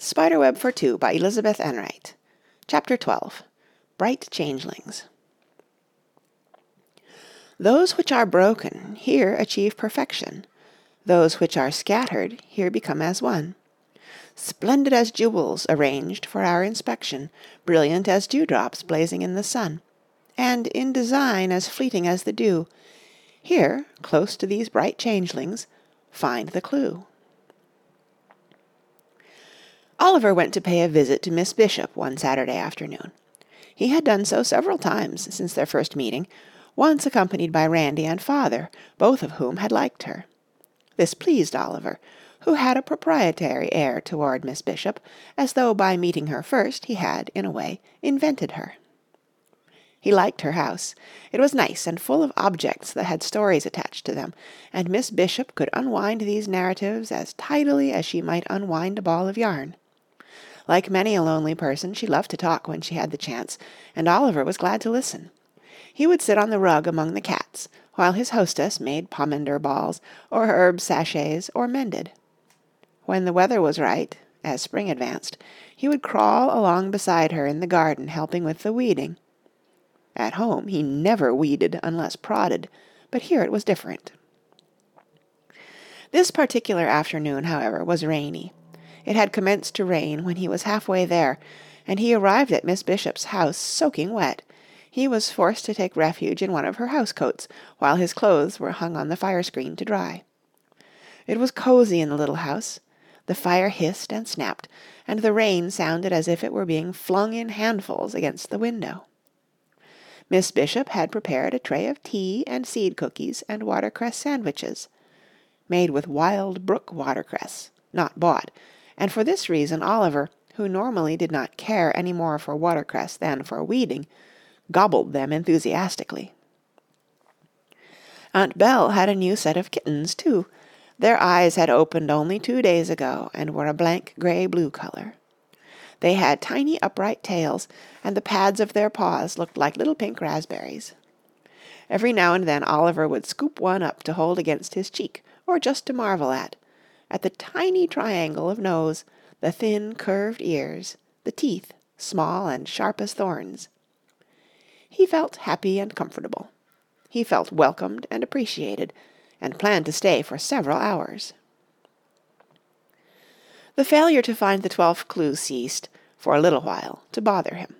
Spiderweb for Two by Elizabeth Enright. Chapter 12 Bright Changelings Those which are broken here achieve perfection. Those which are scattered here become as one. Splendid as jewels arranged for our inspection, Brilliant as dewdrops blazing in the sun, And in design as fleeting as the dew, Here, close to these bright changelings, find the clue. Oliver went to pay a visit to Miss Bishop one Saturday afternoon. He had done so several times since their first meeting, once accompanied by Randy and father, both of whom had liked her. This pleased Oliver, who had a proprietary air toward Miss Bishop, as though by meeting her first he had, in a way, invented her. He liked her house. It was nice and full of objects that had stories attached to them, and Miss Bishop could unwind these narratives as tidily as she might unwind a ball of yarn. Like many a lonely person, she loved to talk when she had the chance, and Oliver was glad to listen. He would sit on the rug among the cats, while his hostess made pomander balls, or herb sachets, or mended. When the weather was right, as spring advanced, he would crawl along beside her in the garden helping with the weeding. At home he never weeded unless prodded, but here it was different. This particular afternoon, however, was rainy. It had commenced to rain when he was halfway there, and he arrived at Miss Bishop's house soaking wet. He was forced to take refuge in one of her house coats while his clothes were hung on the fire screen to dry. It was cosy in the little house. The fire hissed and snapped, and the rain sounded as if it were being flung in handfuls against the window. Miss Bishop had prepared a tray of tea and seed cookies and watercress sandwiches, made with wild brook watercress, not bought, and for this reason Oliver, who normally did not care any more for watercress than for weeding, gobbled them enthusiastically. Aunt Bell had a new set of kittens, too. Their eyes had opened only two days ago and were a blank grey-blue colour. They had tiny upright tails, and the pads of their paws looked like little pink raspberries. Every now and then Oliver would scoop one up to hold against his cheek, or just to marvel at, at the tiny triangle of nose, the thin curved ears, the teeth, small and sharp as thorns. He felt happy and comfortable. He felt welcomed and appreciated, and planned to stay for several hours. The failure to find the twelfth clue ceased, for a little while, to bother him.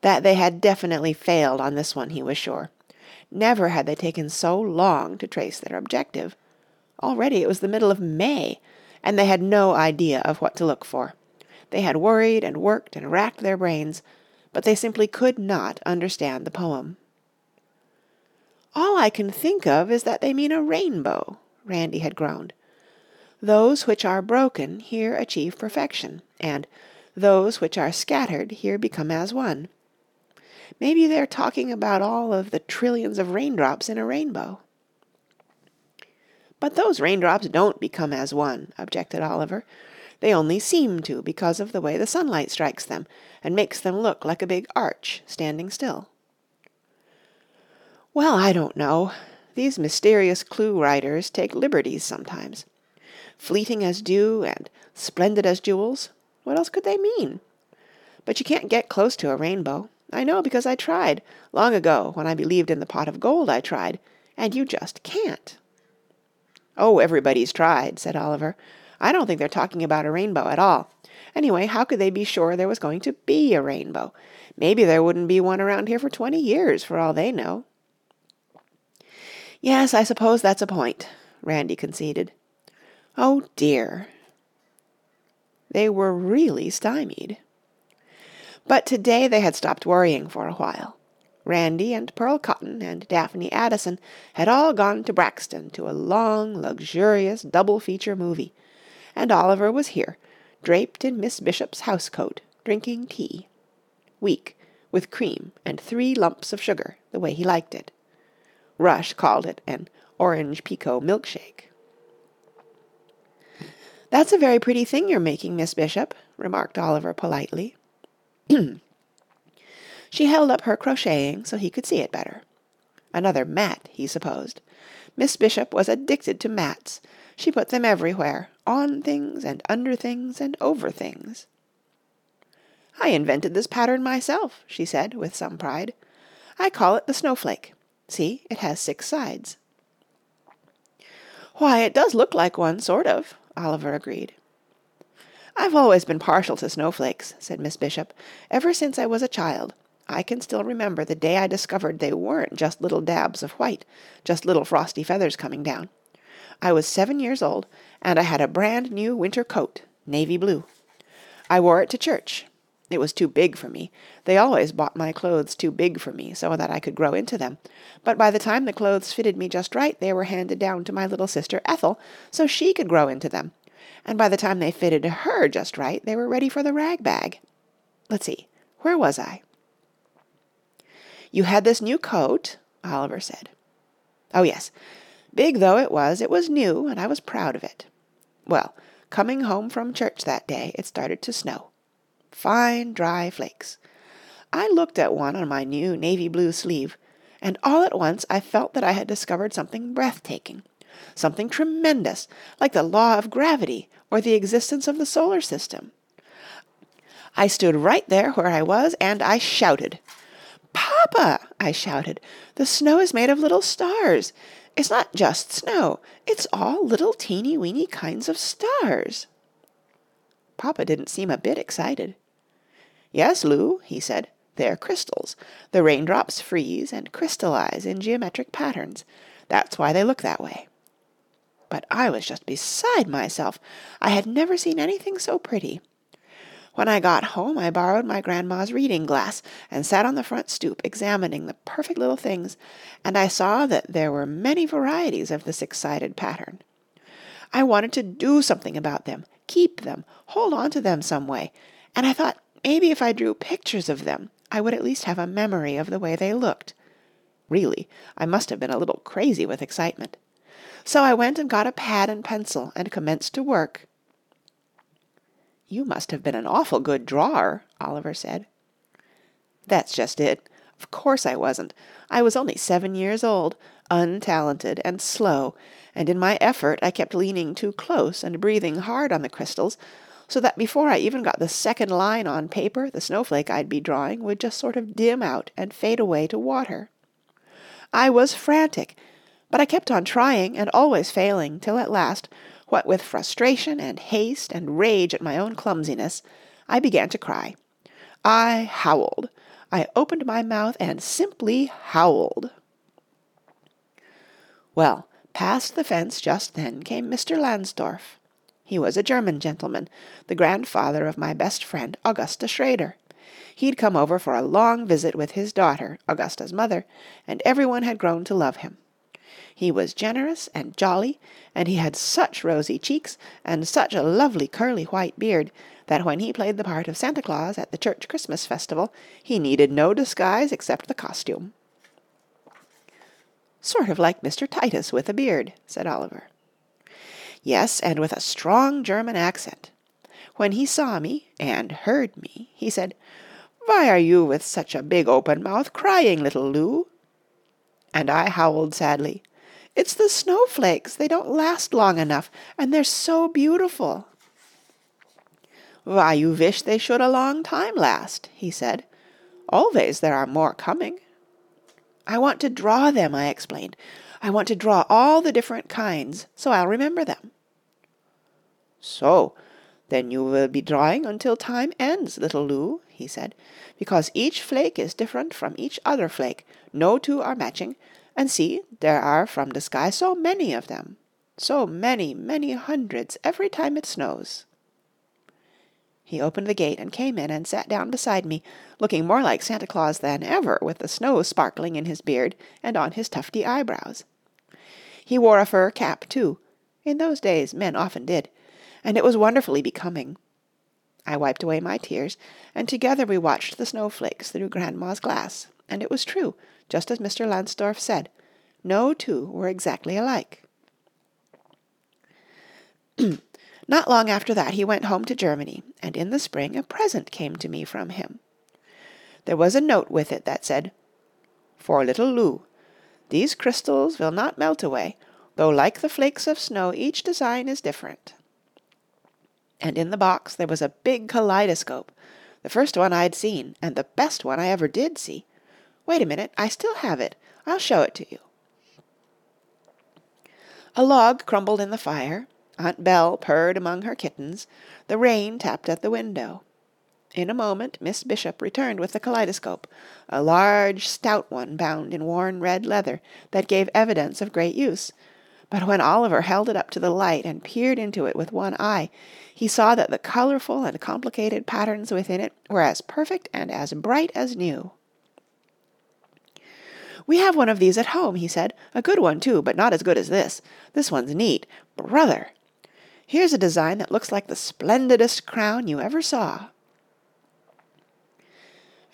That they had definitely failed on this one he was sure. Never had they taken so long to trace their objective. Already it was the middle of May, and they had no idea of what to look for. They had worried and worked and racked their brains, but they simply could not understand the poem. "All I can think of is that they mean a rainbow," Randy had groaned. "Those which are broken here achieve perfection," and "those which are scattered here become as one." Maybe they're talking about all of the trillions of raindrops in a rainbow. "But those raindrops don't become as one," objected Oliver. "They only seem to because of the way the sunlight strikes them and makes them look like a big arch standing still." "Well, I don't know. These mysterious clue writers take liberties sometimes. Fleeting as dew and splendid as jewels what else could they mean? But you can't get close to a rainbow. I know because I tried. Long ago, when I believed in the pot of gold, I tried. And you just can't." "Oh, everybody's tried," said Oliver. "I don't think they're talking about a rainbow at all. Anyway, how could they be sure there was going to be a rainbow? Maybe there wouldn't be one around here for twenty years, for all they know." "Yes, I suppose that's a point," Randy conceded. "Oh, dear!" They were really stymied. But to day they had stopped worrying for a while. Randy and Pearl Cotton and Daphne Addison had all gone to Braxton to a long, luxurious double feature movie, and Oliver was here, draped in Miss Bishop's house coat, drinking tea. Weak, with cream and three lumps of sugar, the way he liked it. Rush called it an orange pekoe milkshake. "That's a very pretty thing you're making, Miss Bishop," remarked Oliver politely. She held up her crocheting so he could see it better. Another mat, he supposed. Miss Bishop was addicted to mats. She put them everywhere, on things and under things and over things. I invented this pattern myself, she said with some pride. I call it the snowflake. See, it has six sides. Why, it does look like one, sort of, Oliver agreed. I've always been partial to snowflakes, said Miss Bishop, ever since I was a child. I can still remember the day I discovered they weren't just little dabs of white, just little frosty feathers coming down. I was seven years old, and I had a brand new winter coat, navy blue. I wore it to church. It was too big for me. They always bought my clothes too big for me so that I could grow into them. But by the time the clothes fitted me just right, they were handed down to my little sister Ethel so she could grow into them. And by the time they fitted her just right, they were ready for the rag bag. Let's see, where was I? You had this new coat, Oliver said. Oh, yes. Big though it was, it was new, and I was proud of it. Well, coming home from church that day, it started to snow. Fine, dry flakes. I looked at one on my new navy blue sleeve, and all at once I felt that I had discovered something breathtaking, something tremendous, like the law of gravity or the existence of the solar system. I stood right there where I was, and I shouted. Papa, I shouted, the snow is made of little stars. It's not just snow. It's all little teeny weeny kinds of stars. Papa didn't seem a bit excited. Yes, Lou, he said, they're crystals. The raindrops freeze and crystallize in geometric patterns. That's why they look that way. But I was just beside myself. I had never seen anything so pretty. When I got home I borrowed my grandma's reading glass and sat on the front stoop examining the perfect little things, and I saw that there were many varieties of the six-sided pattern. I wanted to do something about them, keep them, hold on to them some way, and I thought maybe if I drew pictures of them I would at least have a memory of the way they looked. Really, I must have been a little crazy with excitement. So I went and got a pad and pencil and commenced to work. You must have been an awful good drawer, Oliver said. That's just it. Of course I wasn't. I was only seven years old, untalented and slow, and in my effort I kept leaning too close and breathing hard on the crystals, so that before I even got the second line on paper the snowflake I'd be drawing would just sort of dim out and fade away to water. I was frantic, but I kept on trying and always failing till at last what with frustration and haste and rage at my own clumsiness, I began to cry. I howled. I opened my mouth and simply howled. Well, past the fence just then came Mr. Lansdorff. He was a German gentleman, the grandfather of my best friend, Augusta Schrader. He'd come over for a long visit with his daughter, Augusta's mother, and everyone had grown to love him. He was generous and jolly, and he had such rosy cheeks and such a lovely curly white beard that when he played the part of Santa Claus at the church Christmas festival he needed no disguise except the costume. Sort of like Mr. Titus with a beard, said Oliver. Yes, and with a strong German accent. When he saw me and heard me, he said, Why are you with such a big open mouth crying, little Lou? And I howled sadly, it's the snowflakes. They don't last long enough, and they're so beautiful. Why, you wish they should a long time last, he said. Always there are more coming. I want to draw them, I explained. I want to draw all the different kinds, so I'll remember them. So, then you will be drawing until time ends, little Lou, he said, because each flake is different from each other flake. No two are matching, and see, there are from the sky so many of them, so many, many hundreds every time it snows. He opened the gate and came in and sat down beside me, looking more like Santa Claus than ever with the snow sparkling in his beard and on his tufty eyebrows. He wore a fur cap, too. In those days men often did, and it was wonderfully becoming. I wiped away my tears, and together we watched the snowflakes through Grandma's glass, and it was true just as Mr. Lansdorff said, no two were exactly alike. Not long after that he went home to Germany, and in the spring a present came to me from him. There was a note with it that said, For little Lou, these crystals will not melt away, though like the flakes of snow each design is different. And in the box there was a big kaleidoscope, the first one I'd seen and the best one I ever did see. Wait a minute, I still have it. I'll show it to you. A log crumbled in the fire, Aunt Bell purred among her kittens, the rain tapped at the window. In a moment Miss Bishop returned with the kaleidoscope, a large, stout one bound in worn red leather that gave evidence of great use, but when Oliver held it up to the light and peered into it with one eye, he saw that the colourful and complicated patterns within it were as perfect and as bright as new. "We have one of these at home," he said, "a good one, too, but not as good as this. This one's neat. Brother! Here's a design that looks like the splendidest crown you ever saw."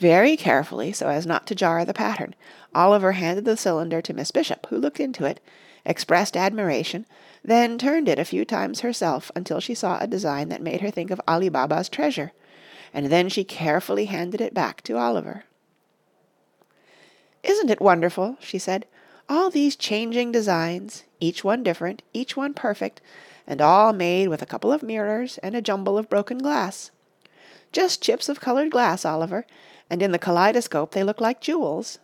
Very carefully, so as not to jar the pattern, Oliver handed the cylinder to Miss Bishop, who looked into it, expressed admiration, then turned it a few times herself until she saw a design that made her think of Ali Baba's treasure, and then she carefully handed it back to Oliver. "Isn't it wonderful?" she said. "All these changing designs, each one different, each one perfect, and all made with a couple of mirrors and a jumble of broken glass. Just chips of coloured glass, Oliver, and in the kaleidoscope they look like jewels."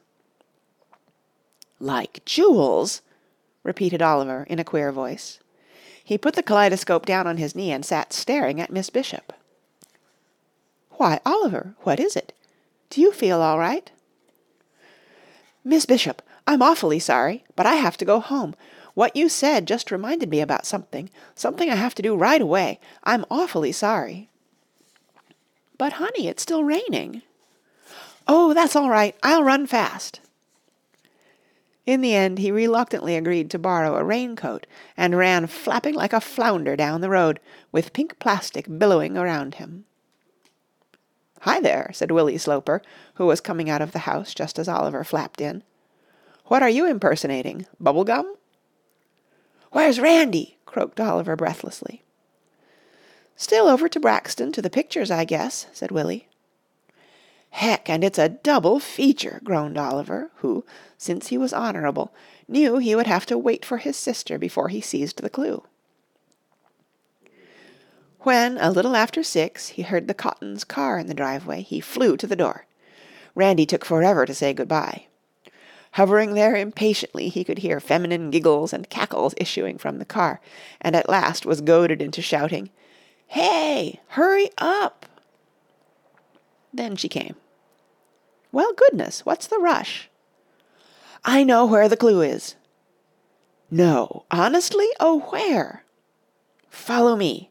"Like jewels!" Repeated Oliver in a queer voice. He put the kaleidoscope down on his knee and sat staring at Miss Bishop. "Why, Oliver, what is it? Do you feel all right?" "Miss Bishop, I'm awfully sorry, but I have to go home. What you said just reminded me about something, something I have to do right away. I'm awfully sorry." "But, honey, it's still raining." "Oh, that's all right. I'll run fast." In the end he reluctantly agreed to borrow a raincoat and ran flapping like a flounder down the road, with pink plastic billowing around him. "Hi there," said Willie Sloper, who was coming out of the house just as Oliver flapped in. "What are you impersonating? Bubble gum?" "Where's Randy?" croaked Oliver breathlessly. "Still over to Braxton to the pictures, I guess," said Willie. "Heck, and it's a double feature," groaned Oliver, who, since he was honourable, knew he would have to wait for his sister before he seized the clue. When, a little after six, he heard the Cottons' car in the driveway, he flew to the door. Randy took forever to say good-bye. Hovering there impatiently he could hear feminine giggles and cackles issuing from the car, and at last was goaded into shouting, "Hey! Hurry up!" Then she came. Well, goodness, what's the rush? I know where the clue is. No, honestly? Oh, where? Follow me.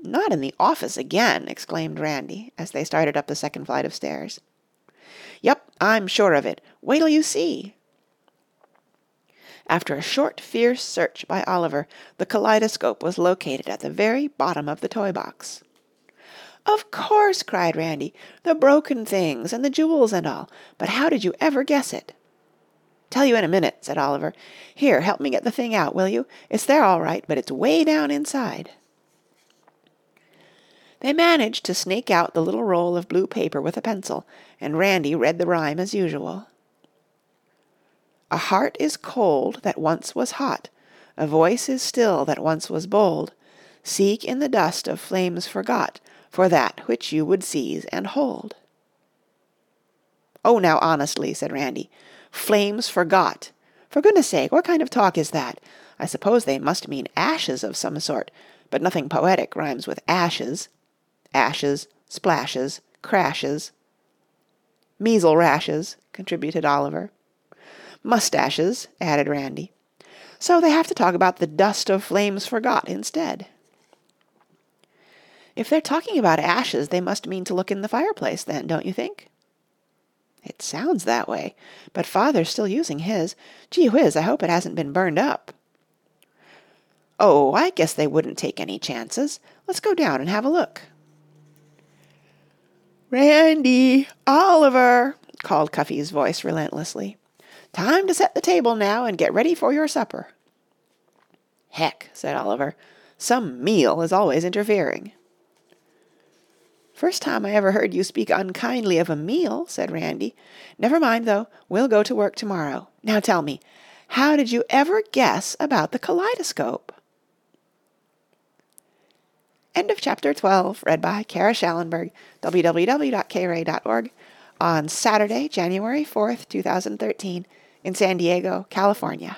Not in the office again, exclaimed Randy, as they started up the second flight of stairs. Yep, I'm sure of it. Wait till you see. After a short, fierce search by Oliver, the kaleidoscope was located at the very bottom of the toy box. "Of course!" cried Randy. "The broken things and the jewels and all. But how did you ever guess it?" "Tell you in a minute," said Oliver. "Here, help me get the thing out, will you? It's there all right, but it's way down inside." They managed to snake out the little roll of blue paper with a pencil, and Randy read the rhyme as usual. A heart is cold that once was hot, A voice is still that once was bold. Seek in the dust of flames forgot for that which you would seize and hold. Oh, now honestly, said Randy, flames forgot. For goodness sake, what kind of talk is that? I suppose they must mean ashes of some sort, but nothing poetic rhymes with ashes. Ashes, splashes, crashes. Measle rashes, contributed Oliver. Mustaches, added Randy. So they have to talk about the dust of flames forgot instead. If they're talking about ashes, they must mean to look in the fireplace then, don't you think? It sounds that way, but Father's still using his. Gee whiz, I hope it hasn't been burned up. Oh, I guess they wouldn't take any chances. Let's go down and have a look. Randy! Oliver! called Cuffy's voice relentlessly. Time to set the table now and get ready for your supper. Heck, said Oliver. Some meal is always interfering. First time I ever heard you speak unkindly of a meal, said Randy. Never mind, though. We'll go to work tomorrow. Now tell me, How did you ever guess about the kaleidoscope? End of chapter 12, read by Kara Shallenberg, www.kray.org, on Saturday, January 4th, 2013, in San Diego, California.